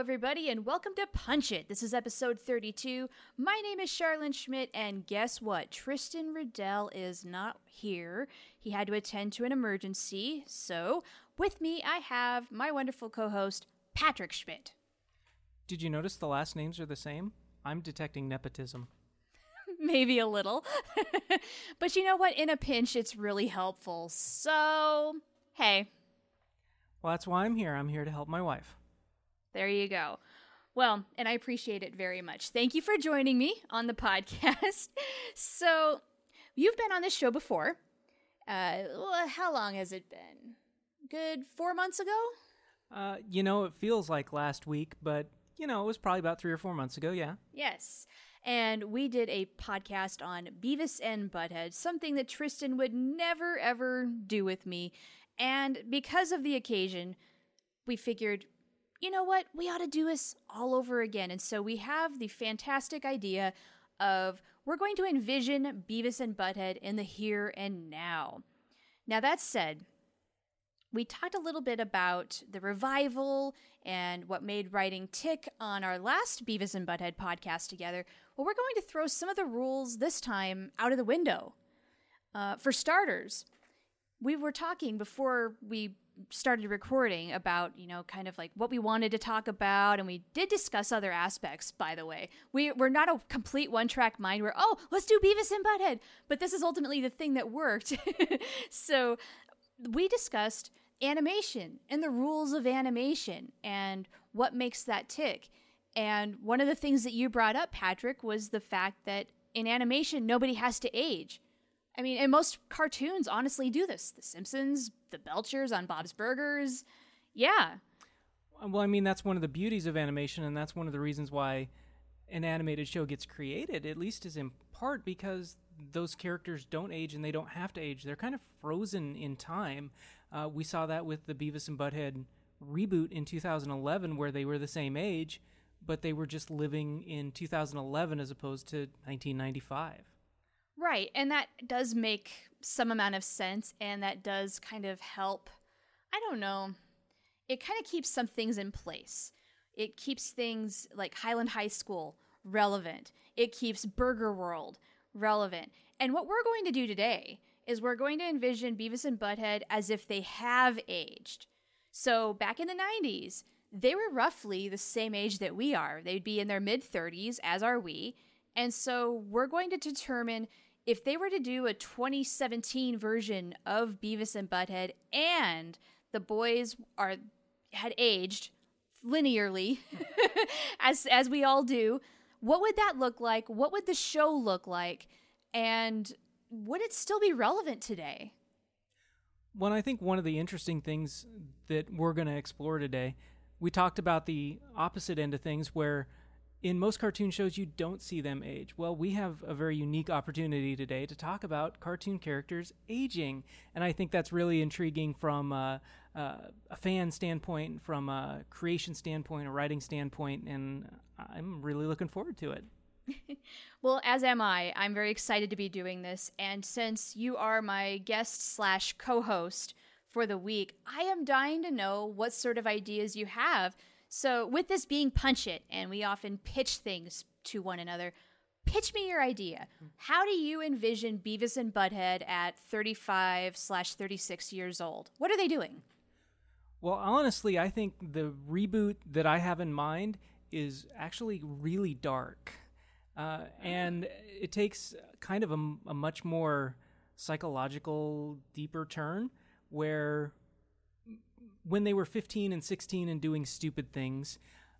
Everybody, and welcome to Punch It. This is episode 32. My name is Charlene Schmidt, and guess what? Tristan Riddell is not here. He had to attend to an emergency. So, with me, I have my wonderful co host, Patrick Schmidt. Did you notice the last names are the same? I'm detecting nepotism. Maybe a little. but you know what? In a pinch, it's really helpful. So, hey, Well, that's why I'm here. I'm here to help my wife. There you go. Well, and I appreciate it very much. Thank you for joining me on the podcast. so, you've been on this show before. Uh, how long has it been? Good four months ago? Uh, you know, it feels like last week, but, you know, it was probably about three or four months ago, yeah. Yes. And we did a podcast on Beavis and Butthead, something that Tristan would never ever do with me. And because of the occasion, we figured, you know what? We ought to do this all over again. And so we have the fantastic idea of we're going to envision Beavis and Butthead in the here and now. Now, that said, we talked a little bit about the revival and what made writing tick on our last Beavis and Butthead podcast together. Well, we're going to throw some of the rules this time out of the window. Uh, for starters, we were talking before we started recording about you know kind of like what we wanted to talk about and we did discuss other aspects by the way. We, we're not a complete one track mind. Where oh let's do beavis and butthead. But this is ultimately the thing that worked. So we discussed animation and the rules of animation and what makes that tick. And one of the things that you brought up patrick was the fact that in animation nobody has to age I mean, and most cartoons honestly do this. The Simpsons, the Belchers on Bob's Burgers. Yeah. Well, I mean, that's one of the beauties of animation, and that's one of the reasons why an animated show gets created, at least is in part because those characters don't age and they don't have to age. They're kind of frozen in time. Uh, we saw that with the Beavis and Butthead reboot in 2011, where they were the same age, but they were just living in 2011 as opposed to 1995. Right. And that does make some amount of sense. And that does kind of help. I don't know. It kind of keeps some things in place. It keeps things like Highland High School relevant. It keeps Burger World relevant. And what we're going to do today is we're going to envision Beavis and Butthead as if they have aged. So back in the 90s, they were roughly the same age that we are. They'd be in their mid 30s, as are we. And so we're going to determine if they were to do a 2017 version of Beavis and Butthead and the boys are had aged linearly as as we all do, what would that look like? What would the show look like? And would it still be relevant today? Well, I think one of the interesting things that we're going to explore today, we talked about the opposite end of things where in most cartoon shows you don't see them age. Well, we have a very unique opportunity today to talk about cartoon characters aging, and I think that's really intriguing from uh, uh, a fan standpoint, from a creation standpoint, a writing standpoint, and I'm really looking forward to it. well, as am I. I'm very excited to be doing this, and since you are my guest slash co-host for the week, I am dying to know what sort of ideas you have so, with this being Punch It, and we often pitch things to one another, pitch me your idea. How do you envision Beavis and Butthead at 35 slash 36 years old? What are they doing? Well, honestly, I think the reboot that I have in mind is actually really dark. Uh, and it takes kind of a, a much more psychological, deeper turn where when they were 15 and 16 and doing stupid things,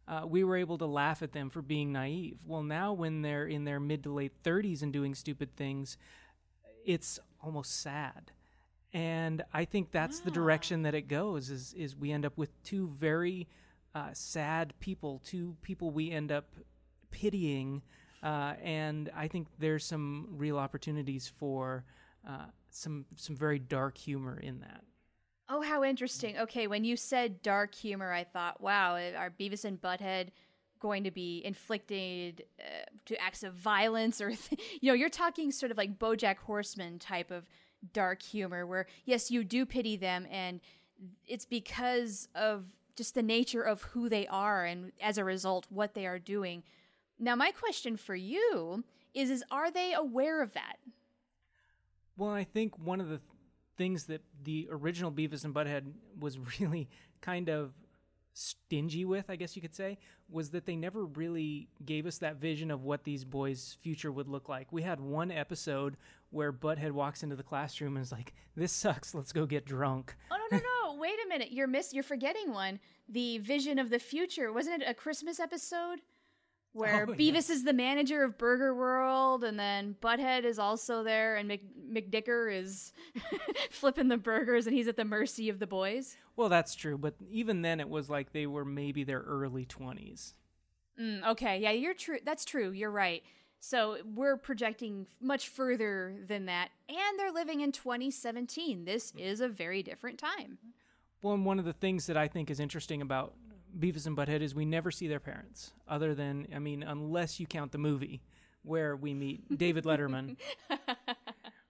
uh, we were able to laugh at them for being naive. Well, now when they're in their mid to late 30s and doing stupid things, it's almost sad. And I think that's the direction that it goes. Is is we end up with two very uh, sad people, two people we end up pitying uh, and I think there's some real opportunities for uh, some some very dark humor in that. Oh, how interesting. Okay, when you said dark humor, I thought, wow, are Beavis and Butthead going to be inflicted uh, to acts of violence or th- you know, you're talking sort of like BoJack Horseman type of dark humor where yes, you do pity them and it's because of just the nature of who they are and as a result what they are doing. Now, my question for you is is are they aware of that? Well, I think one of the th- things that the original Beavis and Butthead was really kind of stingy with, I guess you could say, was that they never really gave us that vision of what these boys' future would look like. We had one episode where Butthead walks into the classroom and is like, "This sucks. Let's go get drunk." Oh no no no! Wait a minute. You're miss. You're forgetting one. The vision of the future. Wasn't it a Christmas episode? Where Oh, Beavis is the manager of Burger World, and then Butthead is also there, and Mc, McVicker is flipping the burgers, and he's at the mercy of the boys. Well, that's true, but even then, it was like they were maybe their early twenties. Mm, okay, yeah, you're true. That's true. You're right. So we're projecting much further than that, and they're living in 2017. This is a very different time. Well, and one of the things that I think is interesting about Beavis and Butthead is we never see their parents, other than, I mean, unless you count the movie where we meet David Letterman.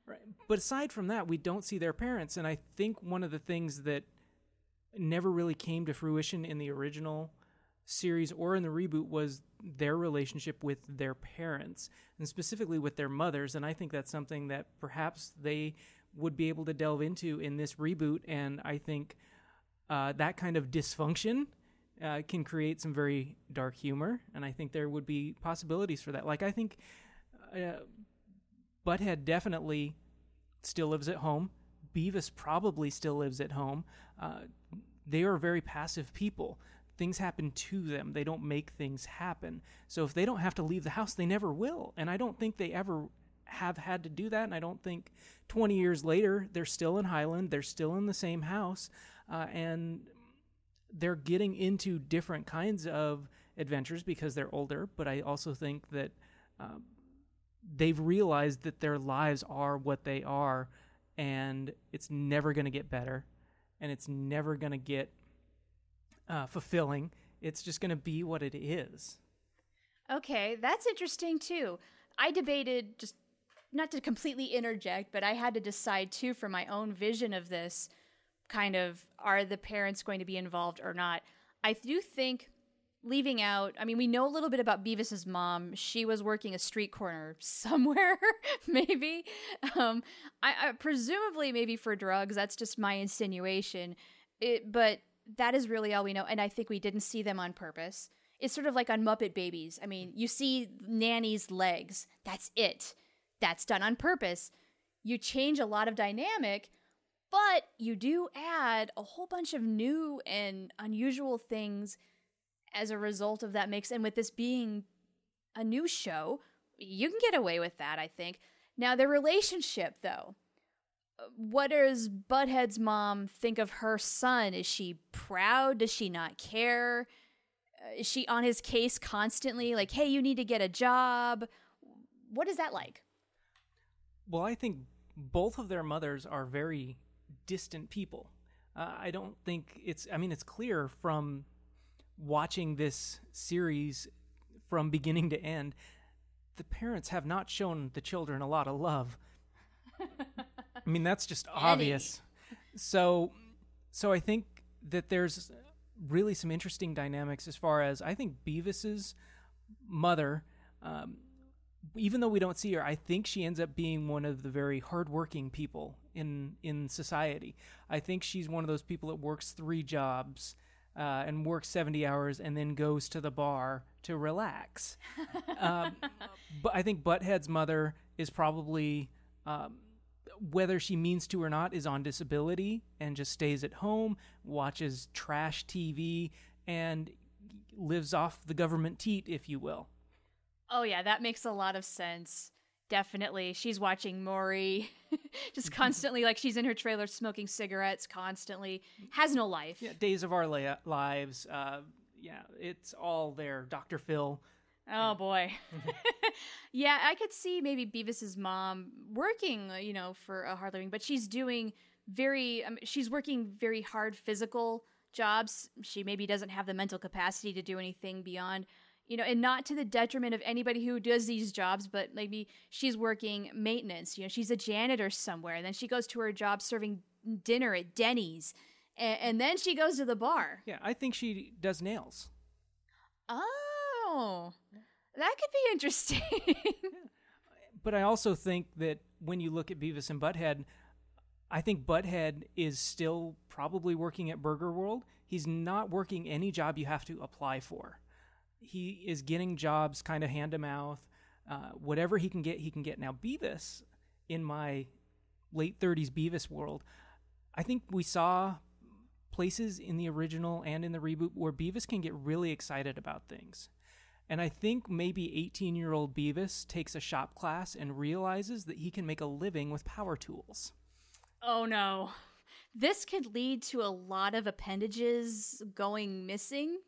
right. But aside from that, we don't see their parents. And I think one of the things that never really came to fruition in the original series or in the reboot was their relationship with their parents and specifically with their mothers and i think that's something that perhaps they would be able to delve into in this reboot and i think uh, that kind of dysfunction uh, can create some very dark humor and i think there would be possibilities for that. Like i think uh, butthead definitely still lives at home. Beavis probably still lives at home. Uh, they are very passive people. Things happen to them. They don't make things happen. So if they don't have to leave the house they never will. And i don't think they ever have had to do that. And i don't think 20 years later they're still in highland. They're still in the same house. Uh, and they're getting into different kinds of adventures because they're older but i also think that um, they've realized that their lives are what they are and it's never going to get better and it's never going to get uh, fulfilling. It's just going to be what it is. Okay, that's interesting too. I debated just not to completely interject, but I had to decide too for my own vision of this kind of are the parents going to be involved or not. I do think leaving out, I mean, we know a little bit about Beavis's mom. She was working a street corner somewhere, maybe. Um, I, I presumably maybe for drugs. That's just my insinuation. It, but that is really all we know, and I think we didn't see them on purpose. It's sort of like on Muppet Babies. I mean, you see Nanny's legs. That's it. That's done on purpose. You change a lot of dynamic, but you do add a whole bunch of new and unusual things as a result of that mix. And with this being a new show, you can get away with that, I think. Now, their relationship, though. What does Butthead's mom think of her son? Is she proud? Does she not care? Is she on his case constantly? Like, hey, you need to get a job? What is that like? Well, I think both of their mothers are very distant people. Uh, I don't think it's, I mean, it's clear from watching this series from beginning to end, the parents have not shown the children a lot of love. I mean, that's just obvious. So, so I think that there's really some interesting dynamics as far as I think Beavis's mother, um, even though we don't see her, I think she ends up being one of the very hardworking people in in society. I think she's one of those people that works three jobs uh, and works seventy hours and then goes to the bar to relax. um, but I think Butthead's mother is probably. Um, whether she means to or not is on disability and just stays at home, watches trash TV, and lives off the government teat, if you will. Oh, yeah, that makes a lot of sense. Definitely. She's watching Maury just constantly, like she's in her trailer smoking cigarettes constantly, has no life. Yeah, Days of Our La- Lives. Uh, yeah, it's all there. Dr. Phil. Oh, boy. yeah, I could see maybe Beavis's mom working, uh, you know, for a hard living, but she's doing very, um, she's working very hard physical jobs. She maybe doesn't have the mental capacity to do anything beyond, you know, and not to the detriment of anybody who does these jobs, but maybe she's working maintenance. You know, she's a janitor somewhere, and then she goes to her job serving dinner at Denny's, and, and then she goes to the bar. Yeah, I think she does nails. Oh, that could be interesting. But I also think that when you look at Beavis and Butthead, I think Butthead is still probably working at Burger World. He's not working any job you have to apply for. He is getting jobs kind of hand to mouth. Uh, whatever he can get, he can get. Now, Beavis, in my late 30s Beavis world, I think we saw places in the original and in the reboot where Beavis can get really excited about things. And I think maybe 18 year old Beavis takes a shop class and realizes that he can make a living with power tools. oh no. This could lead to a lot of appendages going missing.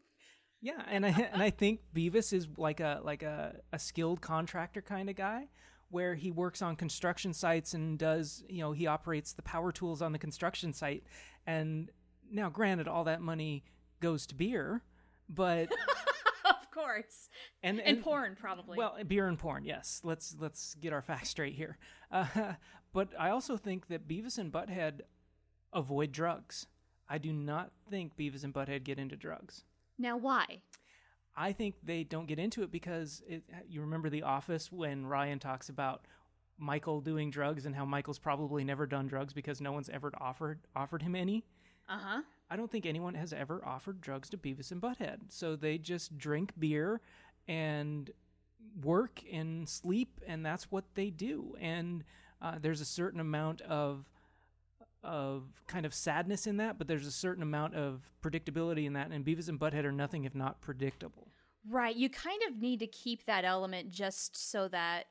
Yeah, and I and I think Beavis is like a like a, a skilled contractor kind of guy where he works on construction sites and does you know he operates the power tools on the construction site and now granted all that money goes to beer but of course. and And, porn, probably. Well, beer and porn, yes. Let's let's get our facts straight here. Uh, but I also think that Beavis and Butthead avoid drugs. I do not think Beavis and Butthead get into drugs. Now, why? I think they don't get into it because it, you remember The Office when Ryan talks about Michael doing drugs and how Michael's probably never done drugs because no one's ever offered offered him any. Uh huh. I don't think anyone has ever offered drugs to Beavis and Butthead. So they just drink beer and work and sleep, and that's what they do. And uh, there's a certain amount of of kind of sadness in that, but there's a certain amount of predictability in that. And Beavis and Butthead are nothing if not predictable. Right. You kind of need to keep that element just so that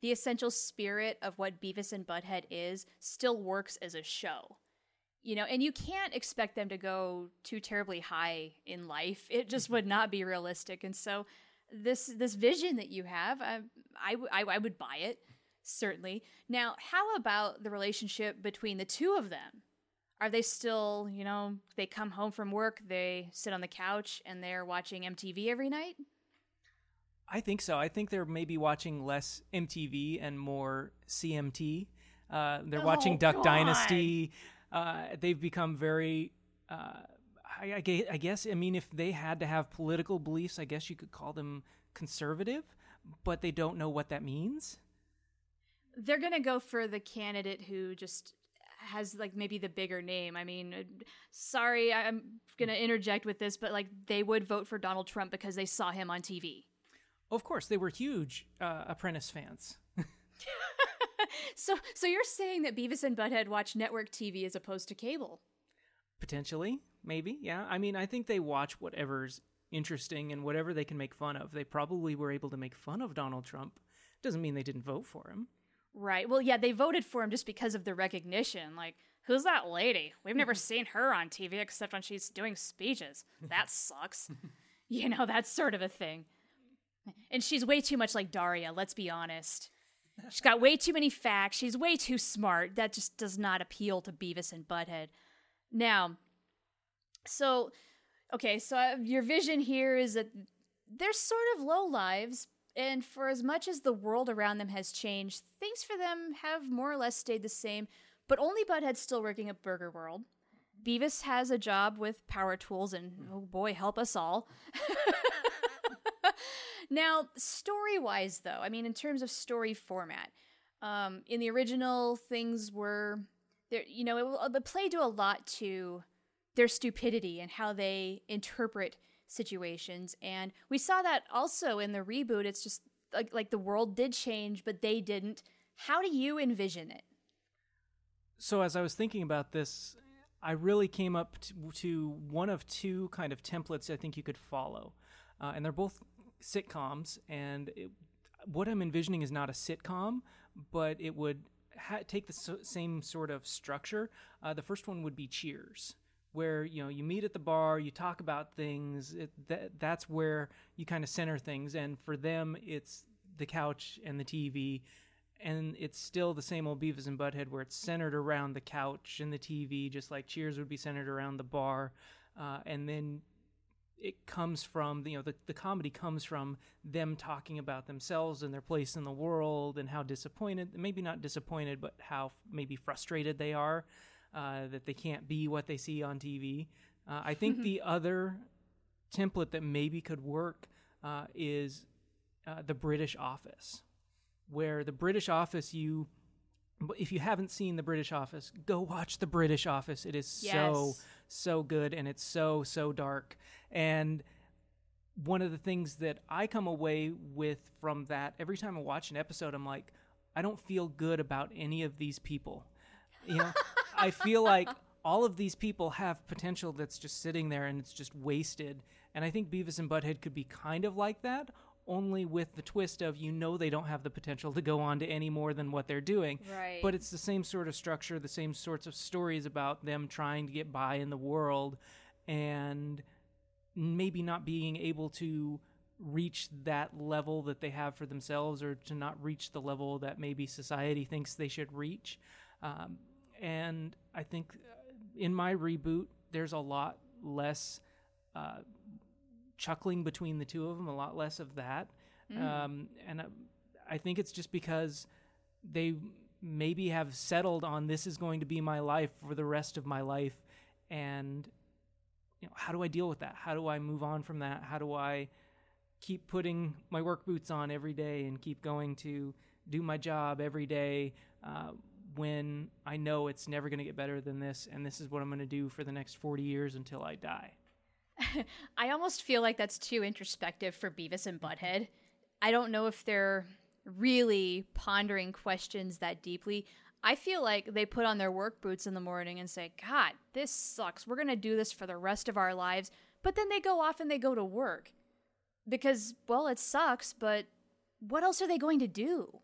the essential spirit of what Beavis and Butthead is still works as a show. You know, and you can't expect them to go too terribly high in life. It just would not be realistic. And so, this this vision that you have, I I would buy it certainly. Now, how about the relationship between the two of them? Are they still, you know, they come home from work, they sit on the couch, and they're watching MTV every night? I think so. I think they're maybe watching less MTV and more CMT. Uh, they're watching Oh, Duck God. Dynasty. Uh, they've become very. Uh, I, I, I guess. I mean, if they had to have political beliefs, I guess you could call them conservative, but they don't know what that means. They're going to go for the candidate who just has like maybe the bigger name. I mean, sorry, I'm going to interject with this, but like they would vote for Donald Trump because they saw him on TV. Of course, they were huge uh, Apprentice fans. So so you're saying that Beavis and Butthead watch network TV as opposed to cable? Potentially, maybe. Yeah. I mean, I think they watch whatever's interesting and whatever they can make fun of. They probably were able to make fun of Donald Trump. Doesn't mean they didn't vote for him. Right. Well, yeah, they voted for him just because of the recognition. Like, who's that lady? We've never seen her on TV except when she's doing speeches. That sucks. you know, that's sort of a thing. And she's way too much like Daria, let's be honest. She's got way too many facts. She's way too smart. That just does not appeal to Beavis and Butthead. Now, so, okay, so your vision here is that they're sort of low lives, and for as much as the world around them has changed, things for them have more or less stayed the same. But only Butthead's still working at Burger World. Beavis has a job with power tools, and oh boy, help us all. now, story wise, though, I mean, in terms of story format, um, in the original, things were there. You know, it, it played to a lot to their stupidity and how they interpret situations. And we saw that also in the reboot. It's just like like the world did change, but they didn't. How do you envision it? So as I was thinking about this, I really came up to, to one of two kind of templates I think you could follow, uh, and they're both sitcoms. And it, what I'm envisioning is not a sitcom, but it would ha- take the so- same sort of structure. Uh, the first one would be Cheers, where you know you meet at the bar, you talk about things. It, that, that's where you kind of center things, and for them, it's the couch and the TV, and it's still the same old Beavis and Butthead where it's centered around the couch and the TV, just like Cheers would be centered around the bar, uh, and then it comes from you know the, the comedy comes from them talking about themselves and their place in the world and how disappointed maybe not disappointed but how maybe frustrated they are uh, that they can't be what they see on tv uh, i think the other template that maybe could work uh, is uh, the british office where the british office you if you haven't seen the british office go watch the british office. It is so so good and it's so so dark. And one of the things that I come away with from that every time I watch an episode I'm like I don't feel good about any of these people. You know, I feel like all of these people have potential that's just sitting there and it's just wasted. And I think Beavis and Butthead could be kind of like that, only with the twist of you know they don't have the potential to go on to any more than what they're doing. Right. But it's the same sort of structure, the same sorts of stories about them trying to get by in the world and maybe not being able to reach that level that they have for themselves or to not reach the level that maybe society thinks they should reach. Um, and I think uh, in my reboot, there's a lot less uh, chuckling between the two of them, a lot less of that. Um, and I, I think it's just because they maybe have settled on this is going to be my life for the rest of my life. And you know, how do I deal with that? How do I move on from that? How do I keep putting my work boots on every day and keep going to do my job every day uh, when I know it's never going to get better than this, and this is what I'm going to do for the next 40 years until I die. I almost feel like that's too introspective for Beavis and Butthead. I don't know if they're really pondering questions that deeply. I feel like they put on their work boots in the morning and say, God, this sucks. We're going to do this for the rest of our lives. But then they go off and they go to work. Because, well, it sucks, but what else are they going to do?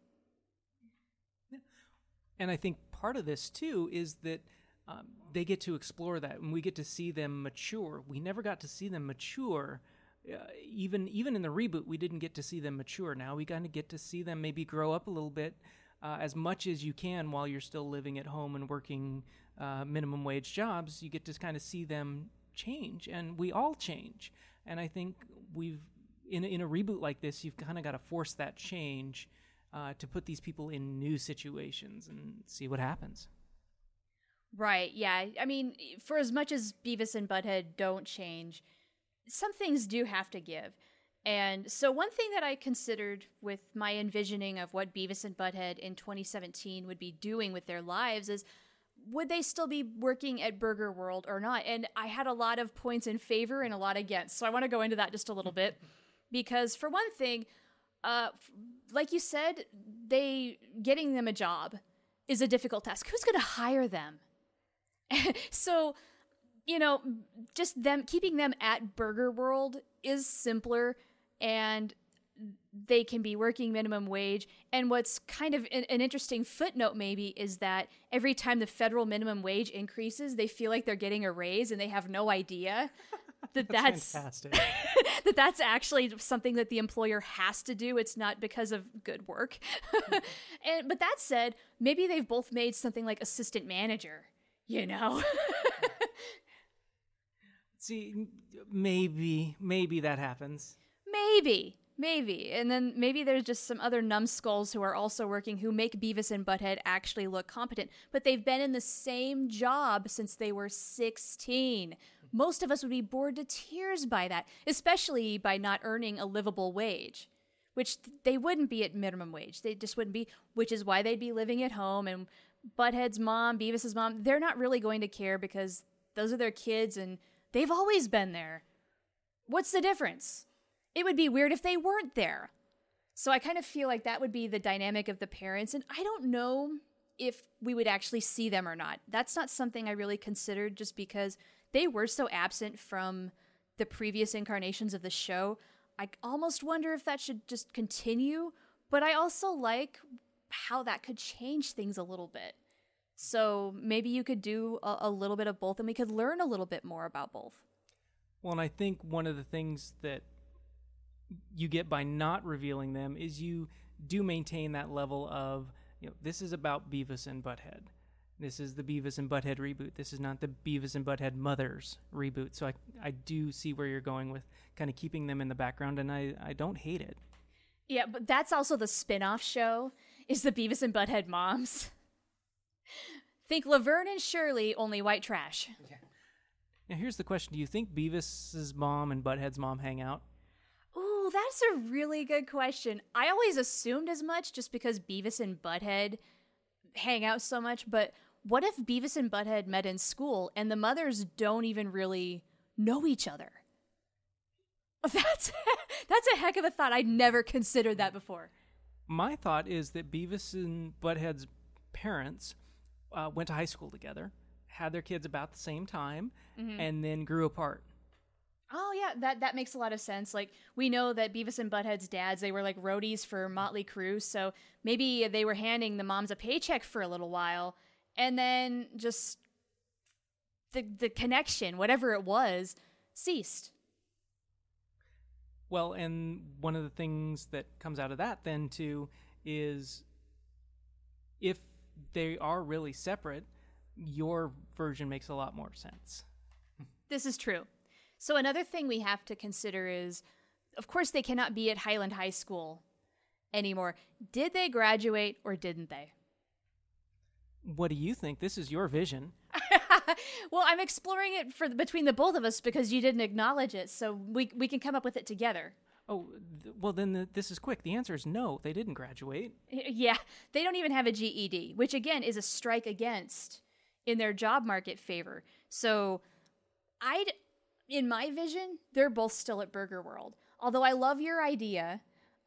And I think part of this too is that um, they get to explore that, and we get to see them mature. We never got to see them mature. Uh, even even in the reboot, we didn't get to see them mature. Now we kind of get to see them maybe grow up a little bit, uh, as much as you can while you're still living at home and working uh, minimum wage jobs. You get to kind of see them change, and we all change. And I think we've in in a reboot like this, you've kind of got to force that change uh, to put these people in new situations and see what happens. Right, yeah. I mean, for as much as Beavis and Butthead don't change, some things do have to give. And so, one thing that I considered with my envisioning of what Beavis and Butthead in 2017 would be doing with their lives is would they still be working at Burger World or not? And I had a lot of points in favor and a lot against. So, I want to go into that just a little bit. Because, for one thing, uh, like you said, they getting them a job is a difficult task. Who's going to hire them? so, you know, just them keeping them at Burger World is simpler and they can be working minimum wage. And what's kind of an, an interesting footnote, maybe, is that every time the federal minimum wage increases, they feel like they're getting a raise and they have no idea that that's, Fantastic. that that's actually something that the employer has to do. It's not because of good work. and but that said, maybe they've both made something like assistant manager. You know, see, maybe maybe that happens. maybe, maybe, and then maybe there's just some other numbskulls who are also working who make Beavis and Butthead actually look competent, but they've been in the same job since they were 16. Most of us would be bored to tears by that, especially by not earning a livable wage. which they wouldn't be at minimum wage. They just wouldn't be, which is why they'd be living at home. And Butthead's mom, Beavis's mom, they're not really going to care because those are their kids and they've always been there. What's the difference? It would be weird if they weren't there. So I kind of feel like that would be the dynamic of the parents. And I don't know if we would actually see them or not. That's not something I really considered just because they were so absent from the previous incarnations of the show. I almost wonder if that should just continue, but I also like how that could change things a little bit. So maybe you could do a, a little bit of both and we could learn a little bit more about both. Well, and I think one of the things that you get by not revealing them is you do maintain that level of you know this is about Beavis and Butthead. This is the Beavis and Butthead reboot. This is not the Beavis and Butthead Mothers reboot. So I I do see where you're going with kind of keeping them in the background, and I I don't hate it. Yeah, but that's also the spin-off show is the Beavis and Butthead moms. Think Laverne and Shirley, only white trash. Now here's the question: Do you think Beavis's mom and Butthead's mom hang out? Ooh, that's a really good question. I always assumed as much just because Beavis and Butthead hang out so much, but what if Beavis and Butthead met in school and the mothers don't even really know each other? That's that's a heck of a thought. I'd never considered that before. My thought is that Beavis and Butthead's parents uh, went to high school together, had their kids about the same time, and then grew apart. Oh yeah, that that makes a lot of sense. Like we know that Beavis and Butthead's dads, they were like roadies for Motley Crue, so maybe they were handing the moms a paycheck for a little while, and then just the the connection, whatever it was, ceased. Well, and one of the things that comes out of that then too is if they are really separate, your version makes a lot more sense. This is true. So another thing we have to consider is, of course, they cannot be at Highland High School anymore. Did they graduate or didn't they? What do you think? This is your vision. well, I'm exploring it for between the both of us because you didn't acknowledge it, so we we can come up with it together. Oh, th- well, then the, this is quick. The answer is no, they didn't graduate. Yeah, they don't even have a GED, which again is a strike against in their job market favor. So, I'd in my vision, they're both still at Burger World. Although I love your idea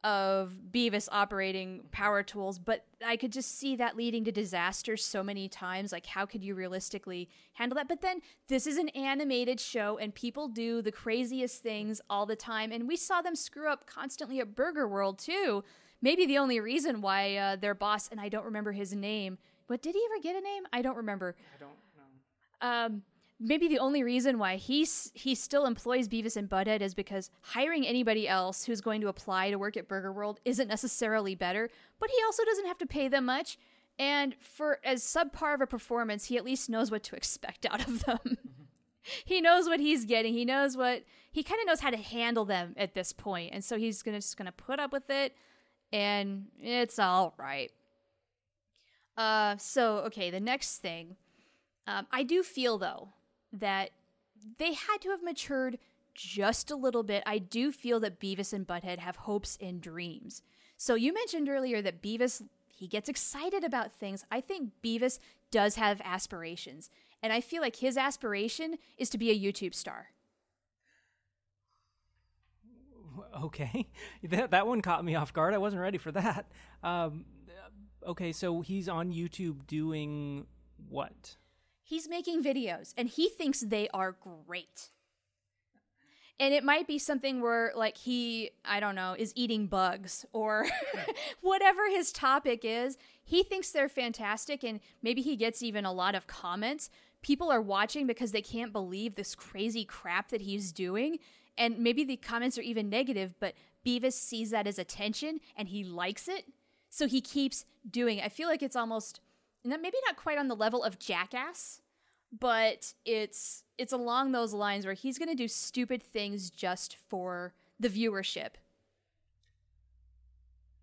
of Beavis operating power tools, but I could just see that leading to disaster so many times. Like, how could you realistically handle that? But then this is an animated show, and people do the craziest things all the time. And we saw them screw up constantly at Burger World, too. Maybe the only reason why uh, their boss, and I don't remember his name, but did he ever get a name? I don't remember. I don't know. Um, maybe the only reason why he's he still employs Beavis and Butthead is because hiring anybody else who's going to apply to work at Burger World isn't necessarily better, but he also doesn't have to pay them much. And for as subpar of a performance, he at least knows what to expect out of them. he knows what he's getting. He knows what he kind of knows how to handle them at this point, and so he's gonna just gonna put up with it, and it's all right. Uh, so okay, the next thing, um, I do feel though that they had to have matured just a little bit. I do feel that Beavis and Butthead have hopes and dreams. So you mentioned earlier that Beavis he gets excited about things. I think Beavis does have aspirations, and I feel like his aspiration is to be a YouTube star. Okay, that that one caught me off guard. I wasn't ready for that. Um, okay, so he's on YouTube doing what? He's making videos and he thinks they are great. And it might be something where, like, he, I don't know, is eating bugs or whatever his topic is. He thinks they're fantastic and maybe he gets even a lot of comments. People are watching because they can't believe this crazy crap that he's doing. And maybe the comments are even negative, but Beavis sees that as attention and he likes it. So he keeps doing it. I feel like it's almost maybe not quite on the level of jackass but it's it's along those lines where he's going to do stupid things just for the viewership.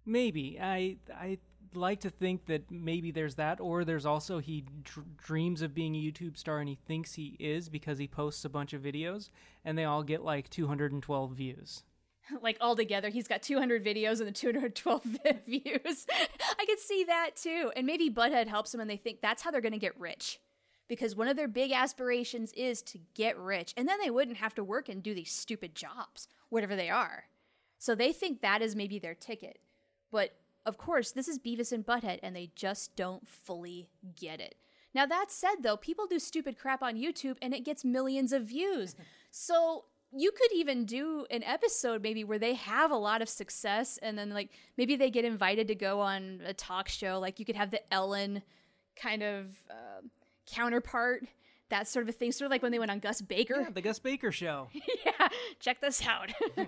Maybe. I I like to think that maybe there's that, or there's also he dr- dreams of being a YouTube star and he thinks he is because he posts a bunch of videos and they all get like 212 views. like all together, he's got 200 videos and the 212 views. I could see that too. And maybe butthead helps him and they think that's how they're going to get rich because one of their big aspirations is to get rich and then they wouldn't have to work and do these stupid jobs whatever they are. So they think that is maybe their ticket. But of course this is beavis and butthead and they just don't fully get it. Now that said though people do stupid crap on youtube and it gets millions of views. So you could even do an episode maybe where they have a lot of success and then like maybe they get invited to go on a talk show. Like you could have the ellen kind of uh, counterpart that sort of a thing. Sort of like when they went on Gus Baker. Yeah, the Gus Baker show. yeah, check this out.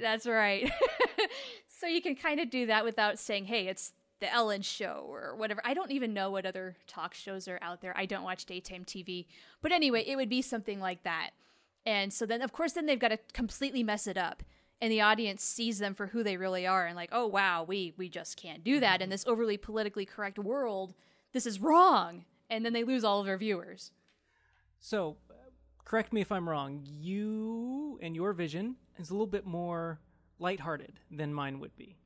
That's right. so you can kind of do that without saying, hey, it's the Ellen show or whatever. I don't even know what other talk shows are out there. I don't watch daytime TV. But anyway, it would be something like that. And so then, of course, then they've got to completely mess it up. And the audience sees them for who they really are and like, oh wow, we we just can't do that in mm-hmm. this overly politically correct world. This is wrong. And then they lose all of their viewers. So, uh, correct me if I'm wrong. You and your vision is a little bit more lighthearted than mine would be.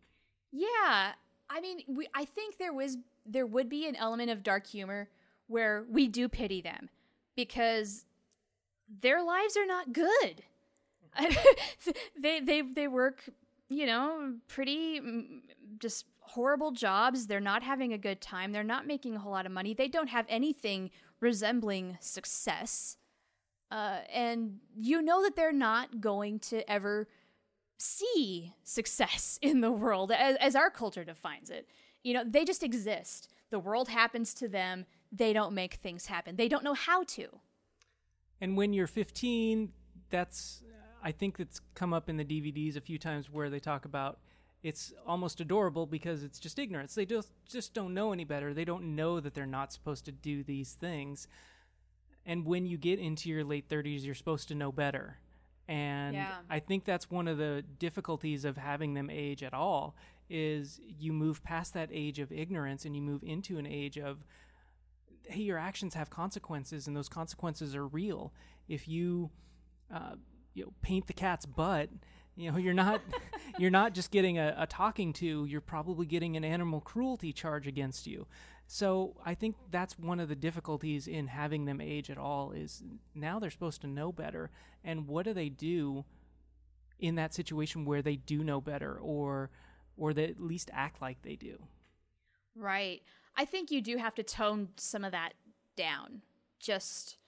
Yeah, I mean, we, I think there was there would be an element of dark humor where we do pity them because their lives are not good. they they they work, you know, pretty mm, just horrible jobs. They're not having a good time. They're not making a whole lot of money. They don't have anything resembling success. Uh, and you know that they're not going to ever see success in the world as, as our culture defines it. You know, they just exist. The world happens to them. They don't make things happen. They don't know how to. And when you're 15, that's I think it's come up in the DVDs a few times where they talk about it's almost adorable because it's just ignorance. They just just don't know any better. They don't know that they're not supposed to do these things. And when you get into your late 30s, you're supposed to know better. And Yeah. I think that's one of the difficulties of having them age at all is you move past that age of ignorance and you move into an age of hey, your actions have consequences, and those consequences are real. If you, uh, you know, paint the cat's butt, you know, you're not, you're not just getting a, a talking to. You're probably getting an animal cruelty charge against you. So I think that's one of the difficulties in having them age at all. Is now they're supposed to know better, and what do they do in that situation where they do know better, or, or they at least act like they do? Right. I think you do have to tone some of that down just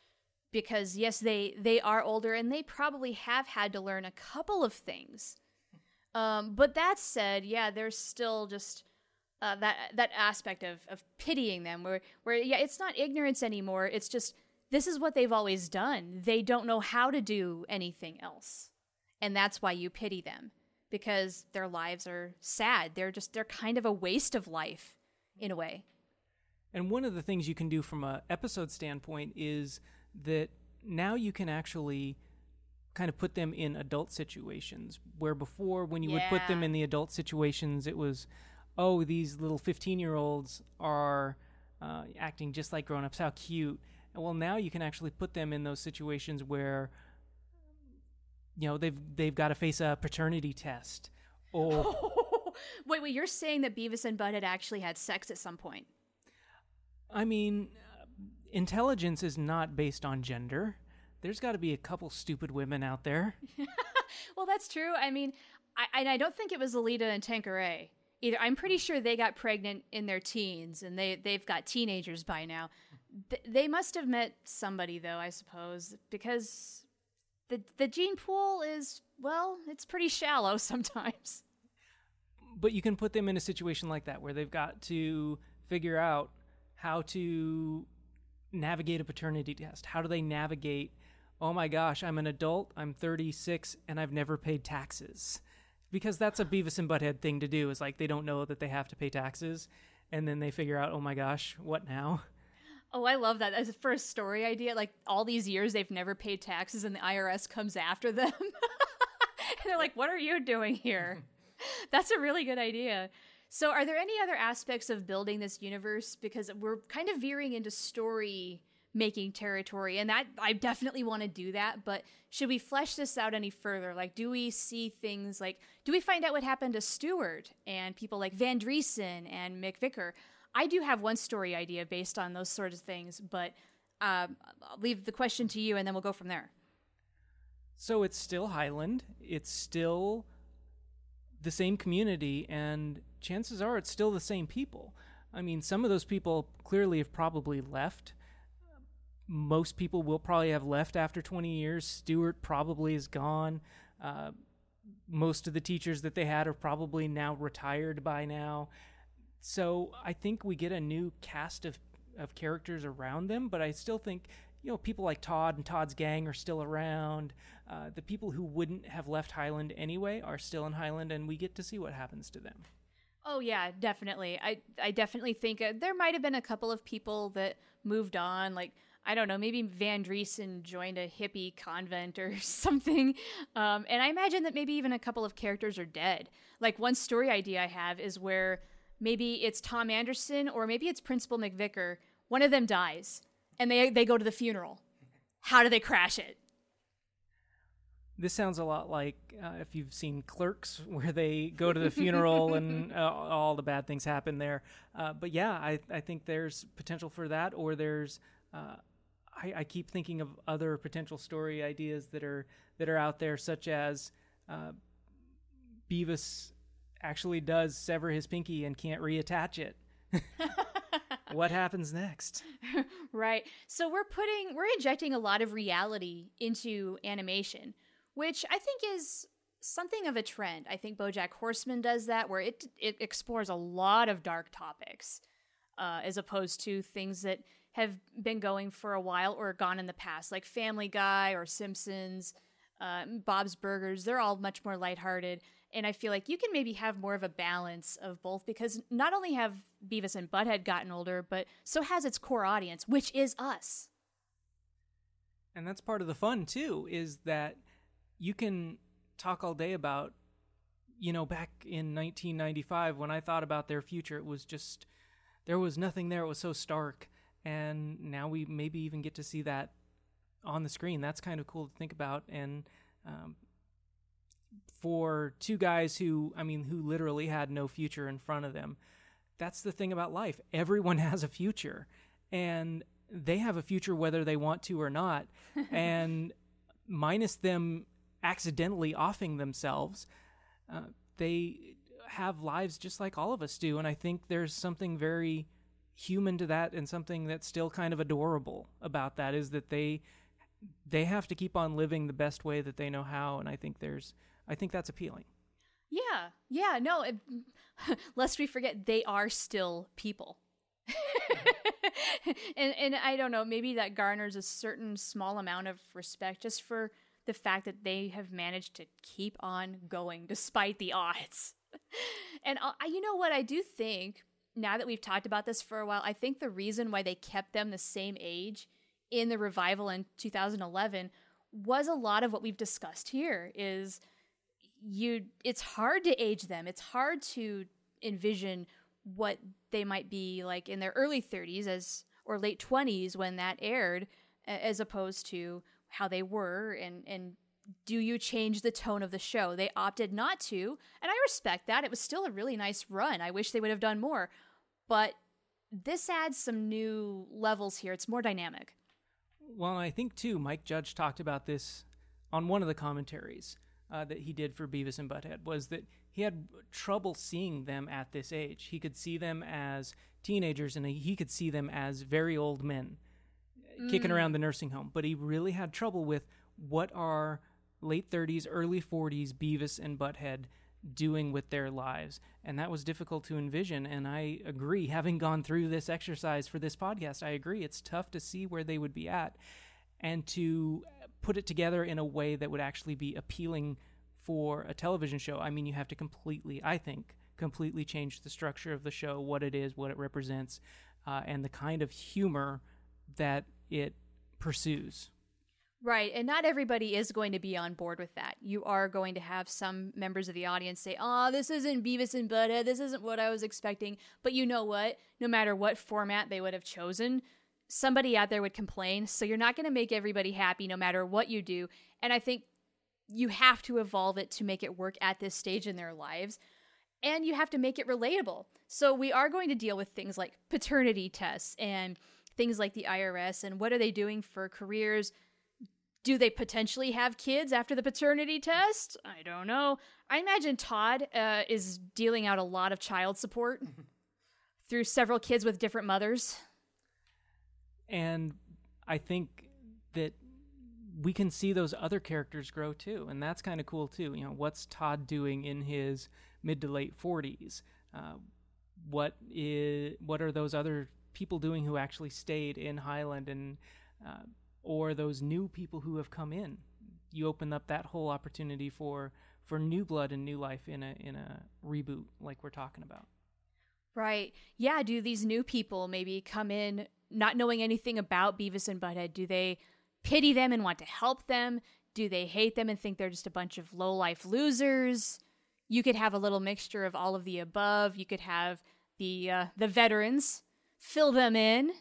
because yes they they are older and they probably have had to learn a couple of things. Um, but that said, yeah, there's still just uh, that that aspect of of pitying them where where yeah, it's not ignorance anymore. It's just this is what they've always done. They don't know how to do anything else. And that's why you pity them because their lives are sad. They're just they're kind of a waste of life in a way. And one of the things you can do from a episode standpoint is that now you can actually kind of put them in adult situations where before when you would put them in the adult situations it was oh these little 15 year olds are uh, acting just like grown-ups. How cute. Well now you can actually put them in those situations where you know they've they've got to face a paternity test or wait, wait, you're saying that Beavis and Butthead actually had sex at some point? I mean, intelligence is not based on gender. There's got to be a couple stupid women out there. Well, that's true. I mean, I, and I don't think it was Alita and Tanqueray either. I'm pretty sure they got pregnant in their teens, and they they've got teenagers by now. Th- they must have met somebody, though, I suppose, because the the gene pool is well, it's pretty shallow sometimes. But you can put them in a situation like that where they've got to figure out how to navigate a paternity test. How do they navigate, oh my gosh, I'm an adult, I'm 36, and I've never paid taxes? Because that's a Beavis and Butthead thing to do, is like they don't know that they have to pay taxes. And then they figure out, oh my gosh, what now? Oh, I love that as a first story idea. Like all these years, they've never paid taxes, and the IRS comes after them. and they're like, "What are you doing here?" That's a really good idea. So, are there any other aspects of building this universe? Because we're kind of veering into story making territory, and that I definitely want to do that. But should we flesh this out any further? Like, do we see things like, do we find out what happened to Stewart and people like Van Driessen and McVicker? I do have one story idea based on those sorts of things, but um, I'll leave the question to you, and then we'll go from there. So it's still Highland. It's still the same community, and chances are it's still the same people. I mean, some of those people clearly have probably left. Most people will probably have left after 20 years. Stewart probably is gone. Uh, most of the teachers that they had are probably now retired by now. So I think we get a new cast of of characters around them, but I still think you know people like Todd and Todd's gang are still around. Uh, the people who wouldn't have left Highland anyway are still in Highland, and we get to see what happens to them. Oh yeah, definitely. I I definitely think uh, there might have been a couple of people that moved on, like I don't know, maybe Van Driessen joined a hippie convent or something. Um, and I imagine that maybe even a couple of characters are dead. Like one story idea I have is where maybe it's Tom Anderson or maybe it's Principal McVicker. One of them dies, and they they go to the funeral. How do they crash it? This sounds a lot like uh, if you've seen Clerks, where they go to the funeral and uh, all the bad things happen there. Uh, but yeah, I, I think there's potential for that, or there's. Uh, I, I, keep thinking of other potential story ideas that are that are out there, such as uh, Beavis actually does sever his pinky and can't reattach it. what happens next? right. So we're putting we're injecting a lot of reality into animation which I think is something of a trend. I think BoJack Horseman does that, where it it explores a lot of dark topics, uh, as opposed to things that have been going for a while or gone in the past, like Family Guy or Simpsons, uh, Bob's Burgers. They're all much more lighthearted, and I feel like you can maybe have more of a balance of both because not only have Beavis and Butthead gotten older, but so has its core audience, which is us. And that's part of the fun too, is that you can talk all day about you know back in 1995 when i thought about their future it was just there was nothing there. It was so stark. And now we maybe even get to see that on the screen. That's kind of cool to think about. And um, for two guys who i mean who literally had no future in front of them that's the thing about life. Everyone has a future. And they have a future whether they want to or not. And minus them accidentally offing themselves. Uh, they have lives just like all of us do, and I think there's something very human to that, and something that's still kind of adorable about that is that they they have to keep on living the best way that they know how, and I think there's I think that's appealing. Yeah, yeah, no. It, lest we forget, they are still people. and and I don't know, maybe that garners a certain small amount of respect just for the fact that they have managed to keep on going despite the odds. and I, you know what? I do think, now that we've talked about this for a while, I think the reason why they kept them the same age in the revival in 2011 was a lot of what we've discussed here is you it's hard to age them it's hard to envision what they might be like in their early 30s as or late 20s when that aired as opposed to how they were and and do you change the tone of the show? They opted not to, and I respect that. It was still a really nice run. I wish they would have done more. But this adds some new levels here. It's more dynamic. Well, I think too, Mike Judge talked about this on one of the commentaries uh, that he did for Beavis and Butthead was that he had trouble seeing them at this age. He could see them as teenagers and he could see them as very old men mm. kicking around the nursing home. But he really had trouble with what are late 30s, early 40s Beavis and Butthead doing with their lives. And that was difficult to envision. And I agree, having gone through this exercise for this podcast, I agree it's tough to see where they would be at and to put it together in a way that would actually be appealing for a television show. I mean, you have to completely, I think, completely change the structure of the show, what it is, what it represents, uh, and the kind of humor that it pursues. Right. And not everybody is going to be on board with that. You are going to have some members of the audience say, oh, this isn't Beavis and Butthead. This isn't what I was expecting. But you know what? No matter what format they would have chosen, somebody out there would complain. So you're not going to make everybody happy no matter what you do. And I think you have to evolve it to make it work at this stage in their lives. And you have to make it relatable. So we are going to deal with things like paternity tests and things like the IRS and what are they doing for careers? Do they potentially have kids after the paternity test? I don't know. I imagine Todd uh, is dealing out a lot of child support through several kids with different mothers. And I think that we can see those other characters grow too, and that's kind of cool too. You know, what's Todd doing in his mid to late forties? Uh, what is what are those other people doing who actually stayed in Highland and uh, or those new people who have come in. You open up that whole opportunity for for new blood and new life in a in a reboot like we're talking about. Right. Yeah, do these new people maybe come in not knowing anything about Beavis and Butthead? Do they pity them and want to help them? Do they hate them and think they're just a bunch of low life losers? You could have a little mixture of all of the above. You could have the uh, the veterans fill them in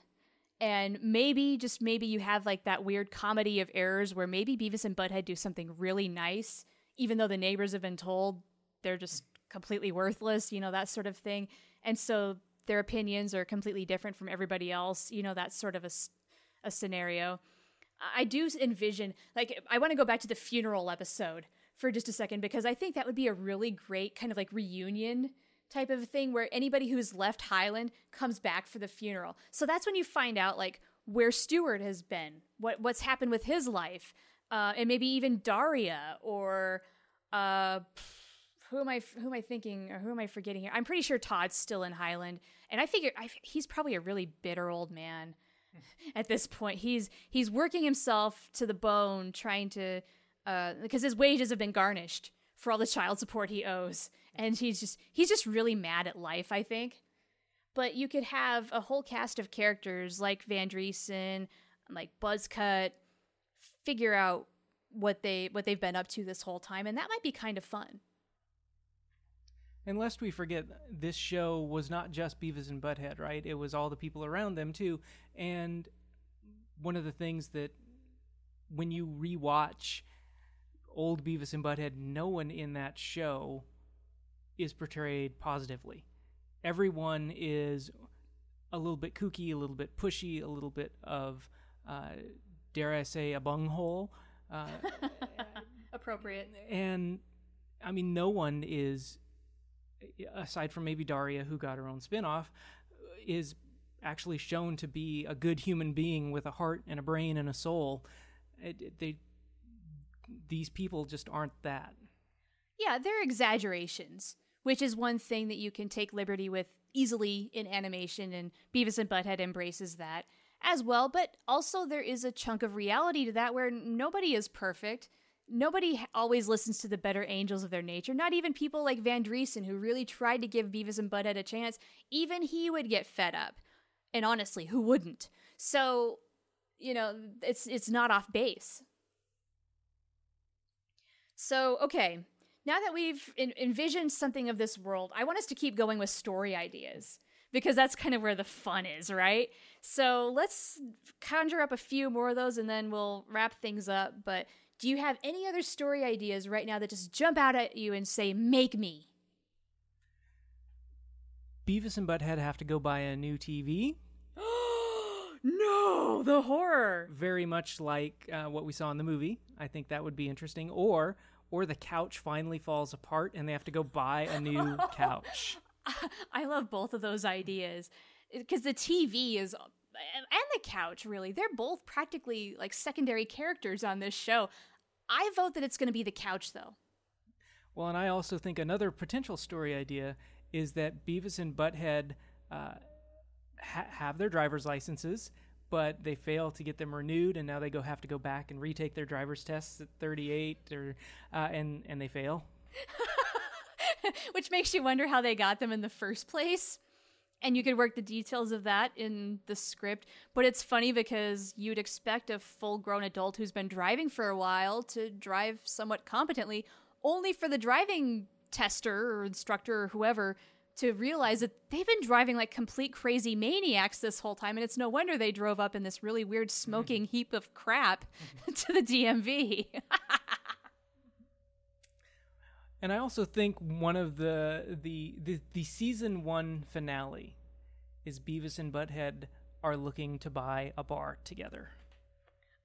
and maybe just maybe you have like that weird comedy of errors where maybe Beavis and Butthead do something really nice even though the neighbors have been told they're just completely worthless, you know, that sort of thing. And so their opinions are completely different from everybody else, you know, that's sort of a, a scenario. I do envision, like, I want to go back to the funeral episode for just a second because I think that would be a really great kind of like reunion type of thing where anybody who's left Highland comes back for the funeral. So that's when you find out like where Stewart has been, what what's happened with his life, uh, and maybe even Daria or uh, who am I who am I thinking or who am I forgetting here? I'm pretty sure Todd's still in Highland, and I figure I, he's probably a really bitter old man at this point. He's he's working himself to the bone, trying to uh, because his wages have been garnished for all the child support he owes, and he's just he's just really mad at life. I think, but you could have a whole cast of characters like Van Driessen, like Buzzcut, figure out what they what they've been up to this whole time, and that might be kind of fun. And lest we forget, this show was not just Beavis and Butthead, right? It was all the people around them too. And one of the things that when you rewatch old Beavis and Butthead, no one in that show is portrayed positively. Everyone is a little bit kooky, a little bit pushy, a little bit of, uh, dare I say, a bunghole. Uh, Appropriate. and I mean, no one is, aside from maybe Daria, who got her own spinoff, is actually shown to be a good human being with a heart and a brain and a soul. It, it- they, these people just aren't that. Yeah, they're exaggerations, which is one thing that you can take liberty with easily in animation, and Beavis and Butthead embraces that as well. But also, there is a chunk of reality to that where nobody is perfect. Nobody always listens to the better angels of their nature. Not even people like Van Driessen, who really tried to give Beavis and Butthead a chance. Even he would get fed up. And honestly, who wouldn't? So, you know, it's it's not off base. So, okay, now that we've en- envisioned something of this world, I want us to keep going with story ideas because that's kind of where the fun is, right? So, let's conjure up a few more of those and then we'll wrap things up. But do you have any other story ideas right now that just jump out at you and say, make me? Beavis and Butthead have to go buy a new TV, no, the horror. very much like uh, what we saw in the movie. I think that would be interesting. Or, or the couch finally falls apart and they have to go buy a new couch. I love both of those ideas because the TV is and the couch really they're both practically like secondary characters on this show. I vote that it's going to be the couch though. Well, and I also think another potential story idea is that Beavis and Butthead uh, ha- have their driver's licenses, but they fail to get them renewed, and now they go have to go back and retake their driver's tests at 38, or uh, and and they fail. Which makes you wonder how they got them in the first place. And you could work the details of that in the script. But it's funny because you'd expect a full grown adult who's been driving for a while to drive somewhat competently, only for the driving tester or instructor or whoever to realize that they've been driving like complete crazy maniacs this whole time. And it's no wonder they drove up in this really weird smoking mm-hmm. heap of crap mm-hmm. to the DMV. And I also think one of the the the, the season one finale is Beavis and Butthead are looking to buy a bar together.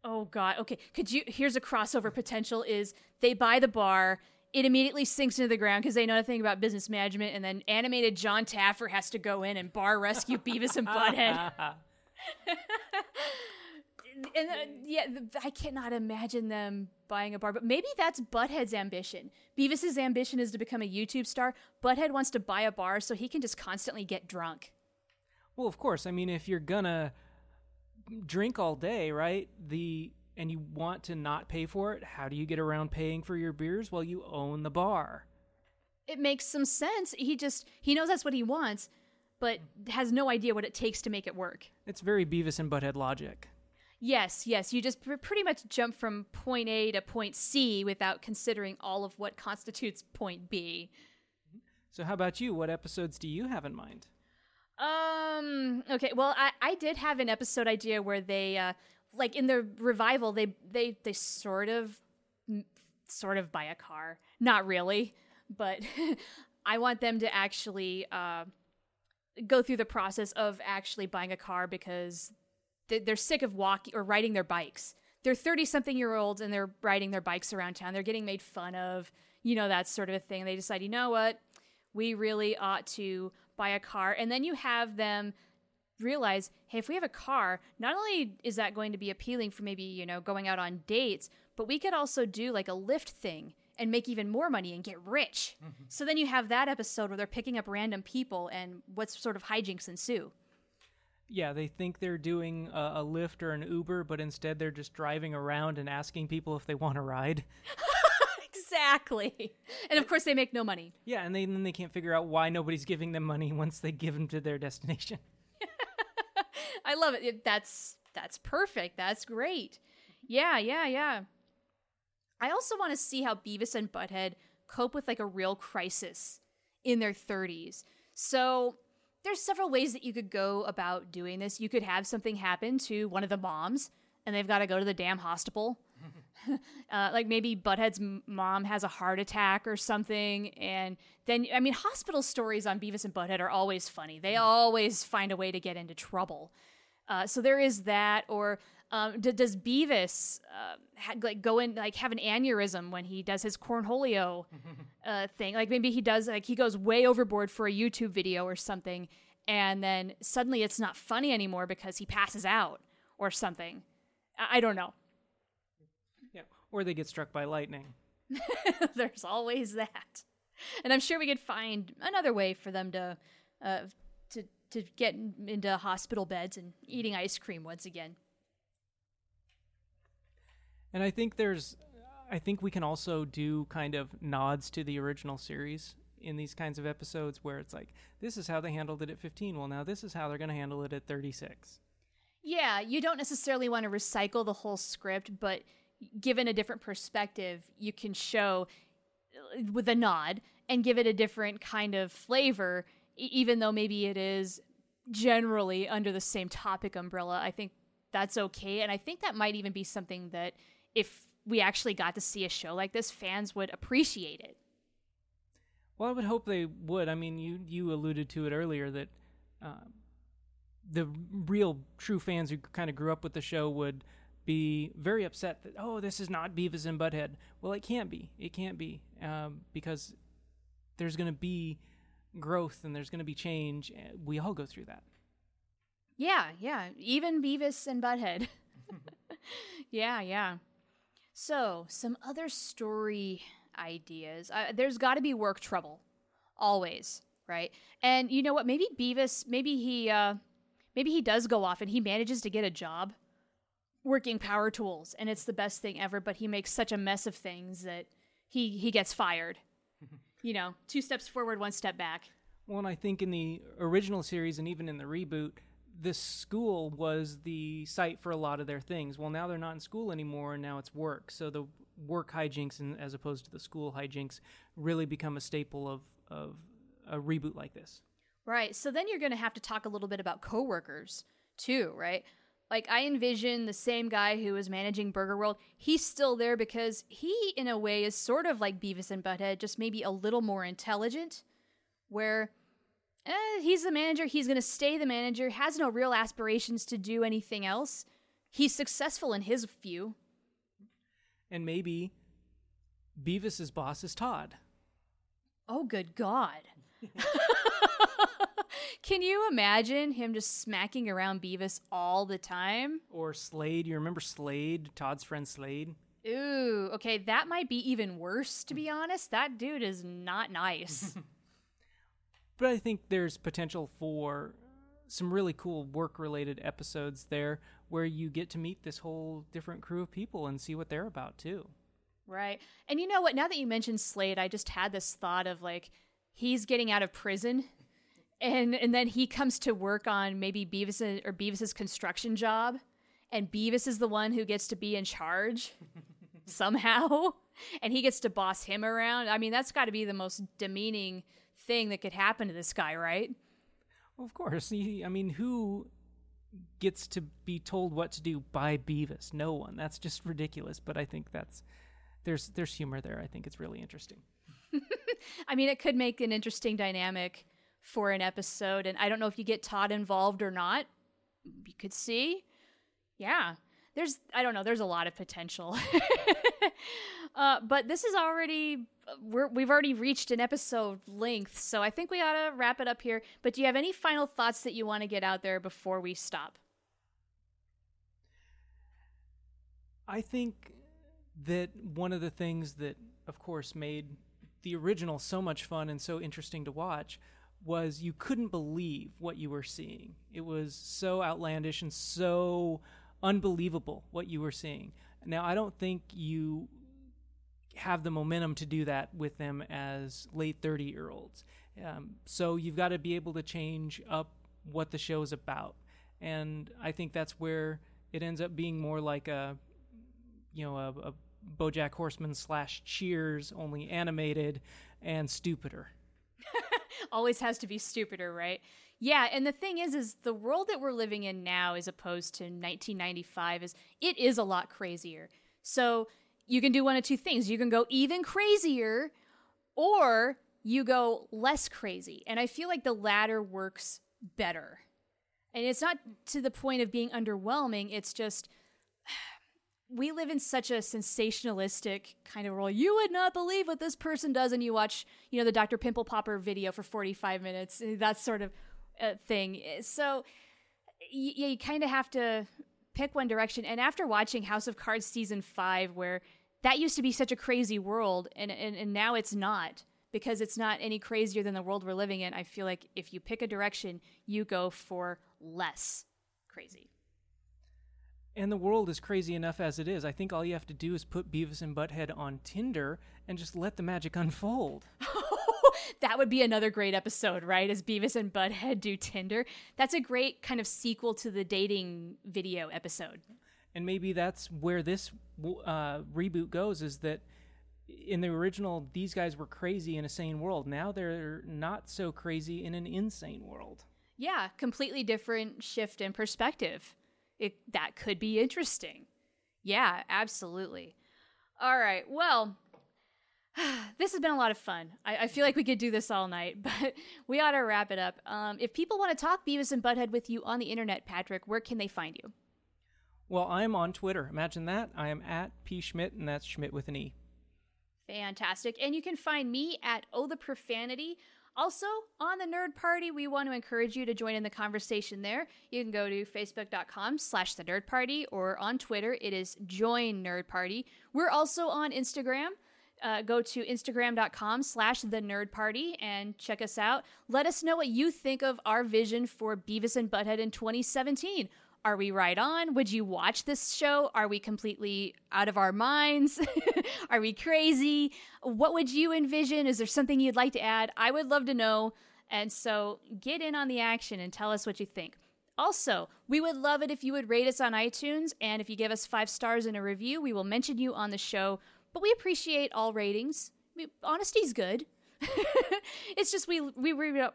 Oh god. Okay. Could you here's a crossover potential is they buy the bar, it immediately sinks into the ground because they know nothing about business management, and then animated Jon Taffer has to go in and bar rescue Beavis and Butthead. and uh, yeah, th- I cannot imagine them buying a bar, but maybe that's Butthead's ambition. Beavis's ambition is to become a YouTube star. Butthead wants to buy a bar so he can just constantly get drunk. Well, of course. I mean, if you're gonna drink all day, right? The and you want to not pay for it, how do you get around paying for your beers? Well, you own the bar. It makes some sense. He just he knows that's what he wants, but has no idea what it takes to make it work. It's very Beavis and Butthead logic. Yes, yes, you just pr- pretty much jump from point A to point C without considering all of what constitutes point B. So, how about you? What episodes do you have in mind? Um. Okay. Well, I I did have an episode idea where they, uh, like in the revival, they they they sort of, sort of buy a car. Not really, but I want them to actually uh, go through the process of actually buying a car because they- they're sick of walking or riding their bikes. They're 30 something year olds and they're riding their bikes around town. They're getting made fun of, you know, that sort of a thing. They decide, you know what? We really ought to buy a car. And then you have them realize, hey, if we have a car, not only is that going to be appealing for maybe, you know, going out on dates, but we could also do like a Lyft thing and make even more money and get rich. Mm-hmm. So then you have that episode where they're picking up random people and what sort of hijinks ensue. Yeah, they think they're doing a, a Lyft or an Uber, but instead they're just driving around and asking people if they want to ride. Exactly. And of course, they make no money. Yeah, and they, then they can't figure out why nobody's giving them money once they give them to their destination. I love it. That's that's perfect. That's great. Yeah, yeah, yeah. I also want to see how Beavis and Butthead cope with like a real crisis in their 30s. So there's several ways that you could go about doing this. You could have something happen to one of the moms, and they've got to go to the damn hospital. uh, like maybe Butthead's mom has a heart attack or something, and then I mean, hospital stories on Beavis and Butthead are always funny. They always find a way to get into trouble. Uh, so there is that, or um, d- does Beavis uh, ha- like go in like have an aneurysm when he does his cornholio uh, thing? Like maybe he does like he goes way overboard for a YouTube video or something, and then suddenly it's not funny anymore because he passes out or something. I, I don't know. Yeah, or they get struck by lightning. There's always that, and I'm sure we could find another way for them to uh, to to get into hospital beds and eating ice cream once again. And I think there's, I think we can also do kind of nods to the original series in these kinds of episodes where it's like, this is how they handled it at 15. Well, now this is how they're going to handle it at 36. Yeah, you don't necessarily want to recycle the whole script, but given a different perspective, you can show uh, with a nod and give it a different kind of flavor, even though maybe it is generally under the same topic umbrella. I think that's okay. And I think that might even be something that if we actually got to see a show like this, fans would appreciate it. Well, I would hope they would. I mean, you you alluded to it earlier that uh, the real true fans who kind of grew up with the show would be very upset that oh, this is not Beavis and Butthead. Well, it can't be. It can't be um, because there's going to be growth and there's going to be change. We all go through that. Yeah, yeah. Even Beavis and Butthead. yeah, yeah. So, some other story ideas. Uh, there's got to be work trouble, always, right? And you know what? Maybe Beavis, maybe he, uh, maybe he does go off and he manages to get a job working power tools, and it's the best thing ever. But he makes such a mess of things that he he gets fired. You know, two steps forward, one step back. Well, and I think in the original series and even in the reboot, this school was the site for a lot of their things. Well, now they're not in school anymore, and now it's work. So the work hijinks, and as opposed to the school hijinks, really become a staple of of a reboot like this. Right. So then you're going to have to talk a little bit about coworkers too, right? Like I envision the same guy who is managing Burger World. He's still there because he, in a way, is sort of like Beavis and Butthead, just maybe a little more intelligent. Where eh, he's the manager, he's going to stay the manager, has no real aspirations to do anything else. He's successful in his view. And maybe Beavis's boss is Todd. Oh, good God. Can you imagine him just smacking around Beavis all the time? Or Slade. You remember Slade, Todd's friend Slade? Ooh, okay, that might be even worse, to be honest. That dude is not nice. But I think there's potential for some really cool work related episodes there where you get to meet this whole different crew of people and see what they're about too. Right. And you know what? Now that you mentioned Slade, I just had this thought of like he's getting out of prison and and then he comes to work on maybe Beavis or Beavis's construction job and Beavis is the one who gets to be in charge somehow and he gets to boss him around. I mean, that's got to be the most demeaning thing that could happen to this guy, right? Well, of course. I mean, who gets to be told what to do by Beavis? No one. That's just ridiculous, but I think that's there's there's humor there. I think it's really interesting. I mean, it could make an interesting dynamic for an episode, and I don't know if you get Todd involved or not. You could see. Yeah. There's I don't know, there's a lot of potential. uh, but this is already we're, we've already reached an episode length, so I think we ought to wrap it up here. But do you have any final thoughts that you want to get out there before we stop? I think that one of the things that, of course, made the original so much fun and so interesting to watch was you couldn't believe what you were seeing. It was so outlandish and so unbelievable what you were seeing. Now, I don't think you have the momentum to do that with them as late 30 year olds. Um, so you've got to be able to change up what the show is about. And I think that's where it ends up being more like a, you know, a, a Bojack Horseman slash Cheers, only animated and stupider. Always has to be stupider, right? Yeah, and the thing is, is the world that we're living in now, as opposed to 1995, is it is a lot crazier. So you can do one of two things. You can go even crazier, or you go less crazy. And I feel like the latter works better. And it's not to the point of being underwhelming, it's just we live in such a sensationalistic kind of world. You would not believe what this person does, and you watch, you know, the Dr. Pimple Popper video for 45 minutes. That sort of uh, thing. So, yeah, you kind of have to pick one direction. And after watching House of Cards season five, where that used to be such a crazy world and, and, and now it's not because it's not any crazier than the world we're living in i feel like if you pick a direction you go for less crazy and the world is crazy enough as it is. I think all you have to do is put Beavis and Butthead on Tinder and just let the magic unfold. that would be another great episode, right? As Beavis and Butthead do Tinder. That's a great kind of sequel to the dating video episode and maybe that's where this uh, reboot goes is that in the original these guys were crazy in a sane world now they're not so crazy in an insane world yeah completely different shift in perspective it, that could be interesting yeah absolutely all right well this has been a lot of fun. I, I, feel like we could do this all night, but we ought to wrap it up. Um, if people want to talk Beavis and Butthead with you on the internet, Patrick, where can they find you? Well, I'm on Twitter. Imagine that. I am at P Schmidt, and that's Schmidt with an E. Fantastic. And you can find me at Oh the Profanity. Also, on the Nerd Party, we want to encourage you to join in the conversation there. You can go to facebook.com slash the Nerd Party, or on Twitter, it is Join Nerd Party. We're also on Instagram. Uh, go to instagram.com slash the nerd party and check us out let us know what you think of our vision for beavis and butthead in 2017 are we right on? Would you watch this show? Are we completely out of our minds? Are we crazy? What would you envision? Is there something you'd like to add? I would love to know. And so get in on the action and tell us what you think. Also, we would love it if you would rate us on iTunes, and if you give us five stars in a review, we will mention you on the show. But we appreciate all ratings. Honesty's good. it's just we we read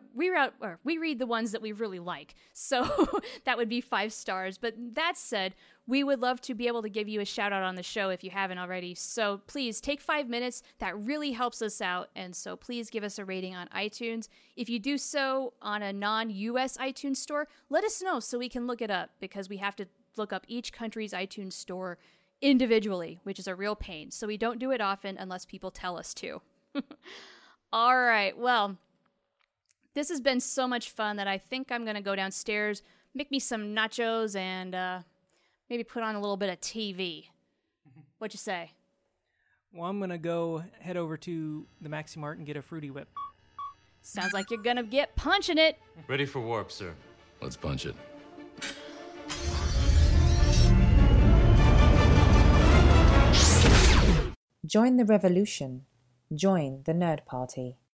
or we read the ones that we really like. So that would be five stars. But that said, we would love to be able to give you a shout out on the show if you haven't already. So please take five minutes. That really helps us out. And so please give us a rating on iTunes. If you do so on a non US iTunes store, let us know so we can look it up because we have to look up each country's iTunes store individually, which is a real pain. So we don't do it often unless people tell us to. All right. Well, this has been so much fun that I think I'm going to go downstairs, make me some nachos, and uh, maybe put on a little bit of TV. What you say? Well, I'm going to go head over to the Maxi Mart and get a fruity whip. Sounds like you're going to get punching it. Ready for warp, sir. Let's punch it. Join the revolution. Join the Nerd Party.